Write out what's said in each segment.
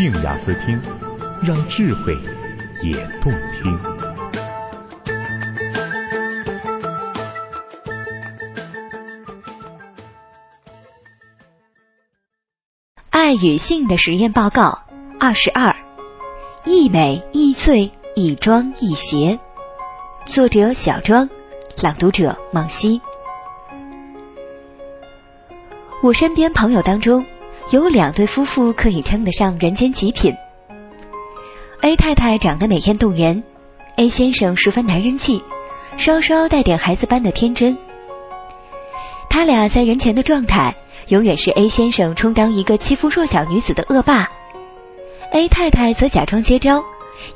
静雅思听，让智慧也动听。爱与性的实验报告二十二：亦美亦醉，亦庄亦邪。作者小庄，朗读者梦溪。我身边朋友当中，有两对夫妇可以称得上人间极品。A 太太长得美艳动人，A 先生十分男人气，稍稍带点孩子般的天真。他俩在人前的状态，永远是 A 先生充当一个欺负弱小女子的恶霸，A 太太则假装接招，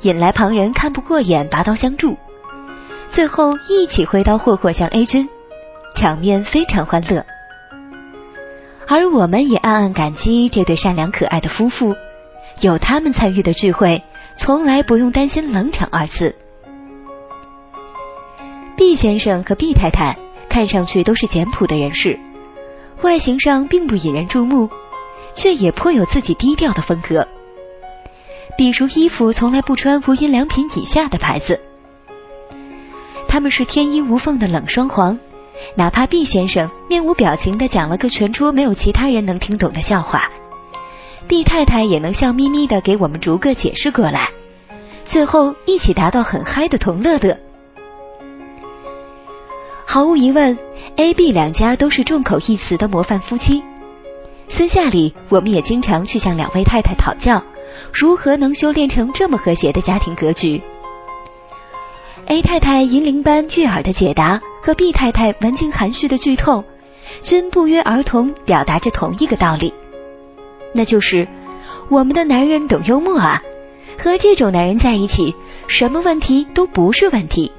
引来旁人看不过眼，拔刀相助，最后一起挥刀霍霍向 A 君，场面非常欢乐。而我们也暗暗感激这对善良可爱的夫妇，有他们参与的聚会，从来不用担心冷场二字。毕先生和毕太太看上去都是简朴的人士，外形上并不引人注目，却也颇有自己低调的风格。比如衣服从来不穿无印良品以下的牌子，他们是天衣无缝的冷双簧。哪怕毕先生面无表情的讲了个全桌没有其他人能听懂的笑话，毕太太也能笑眯眯的给我们逐个解释过来，最后一起达到很嗨的同乐乐。毫无疑问，A、B 两家都是众口一词的模范夫妻。私下里，我们也经常去向两位太太讨教，如何能修炼成这么和谐的家庭格局。A 太太银铃般悦耳的解答。和毕太太文静含蓄的剧透，均不约而同表达着同一个道理，那就是我们的男人懂幽默啊，和这种男人在一起，什么问题都不是问题。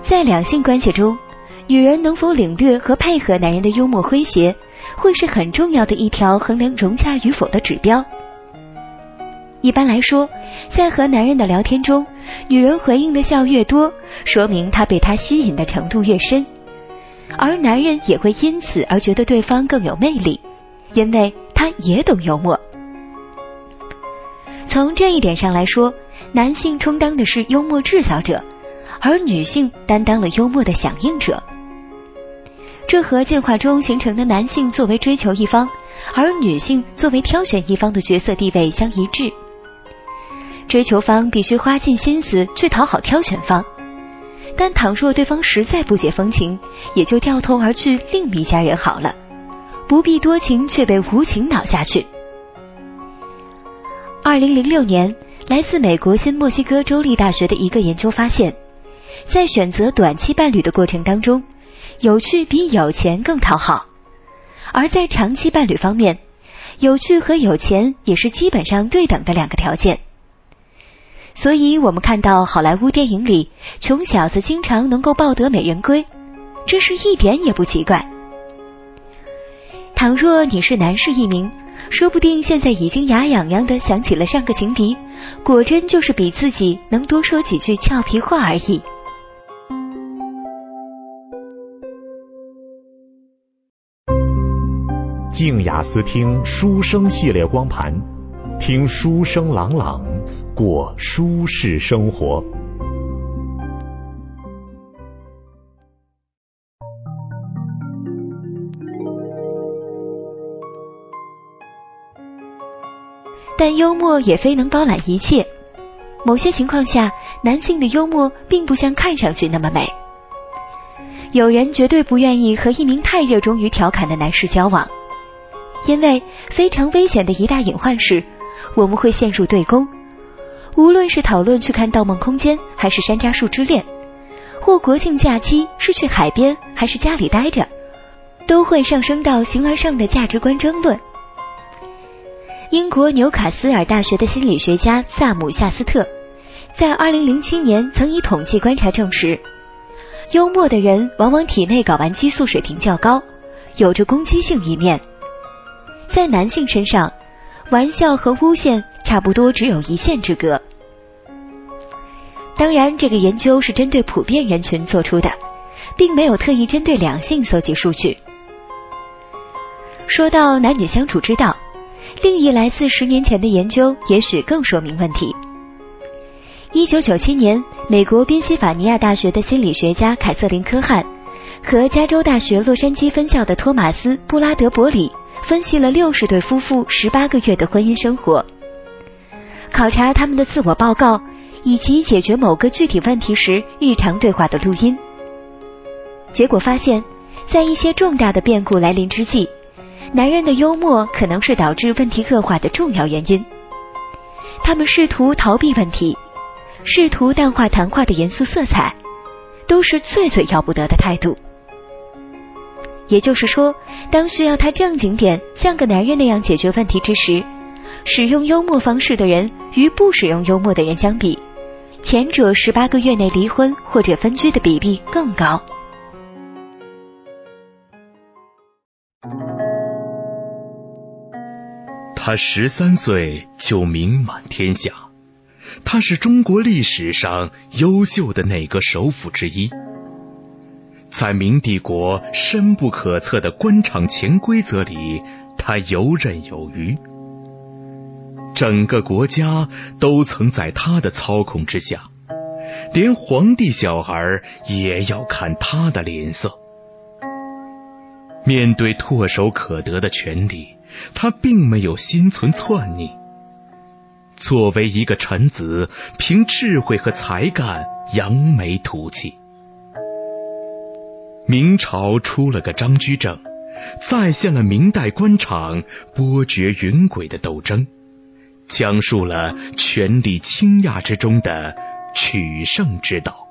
在两性关系中，女人能否领略和配合男人的幽默诙谐，会是很重要的一条衡量融洽与否的指标。一般来说，在和男人的聊天中，女人回应的笑越多，说明她被他吸引的程度越深，而男人也会因此而觉得对方更有魅力，因为他也懂幽默。从这一点上来说，男性充当的是幽默制造者，而女性担当了幽默的响应者。这和进化中形成的男性作为追求一方，而女性作为挑选一方的角色地位相一致。追求方必须花尽心思去讨好挑选方，但倘若对方实在不解风情，也就掉头而去另觅家人好了，不必多情却被无情恼下去。二零零六年，来自美国新墨西哥州立大学的一个研究发现，在选择短期伴侣的过程当中，有趣比有钱更讨好；而在长期伴侣方面，有趣和有钱也是基本上对等的两个条件。所以，我们看到好莱坞电影里，穷小子经常能够抱得美人归，这是一点也不奇怪。倘若你是男士一名，说不定现在已经牙痒痒的想起了上个情敌，果真就是比自己能多说几句俏皮话而已。静雅思听书声系列光盘，听书声朗朗。过舒适生活。但幽默也非能包揽一切。某些情况下，男性的幽默并不像看上去那么美。有人绝对不愿意和一名太热衷于调侃的男士交往，因为非常危险的一大隐患是，我们会陷入对攻。无论是讨论去看《盗梦空间》，还是《山楂树之恋》，或国庆假期是去海边还是家里待着，都会上升到形而上的价值观争论。英国纽卡斯尔大学的心理学家萨姆夏斯特，在2007年曾以统计观察证实，幽默的人往往体内睾丸激素水平较高，有着攻击性一面。在男性身上。玩笑和诬陷差不多只有一线之隔。当然，这个研究是针对普遍人群做出的，并没有特意针对两性搜集数据。说到男女相处之道，另一来自十年前的研究也许更说明问题。一九九七年，美国宾夕法尼亚大学的心理学家凯瑟琳·科汉和加州大学洛杉矶分校的托马斯·布拉德伯里分析了六十对夫妇十八个月的婚姻生活，考察他们的自我报告以及解决某个具体问题时日常对话的录音。结果发现，在一些重大的变故来临之际，男人的幽默可能是导致问题恶化的重要原因。他们试图逃避问题。试图淡化谈话的严肃色彩，都是最最要不得的态度。也就是说，当需要他正经点，像个男人那样解决问题之时，使用幽默方式的人与不使用幽默的人相比，前者十八个月内离婚或者分居的比例更高。他十三岁就名满天下。他是中国历史上优秀的哪个首辅之一？在明帝国深不可测的官场潜规则里，他游刃有余。整个国家都曾在他的操控之下，连皇帝小孩也要看他的脸色。面对唾手可得的权力，他并没有心存篡逆。作为一个臣子，凭智慧和才干扬眉吐气。明朝出了个张居正，再现了明代官场波谲云诡的斗争，讲述了权力倾轧之中的取胜之道。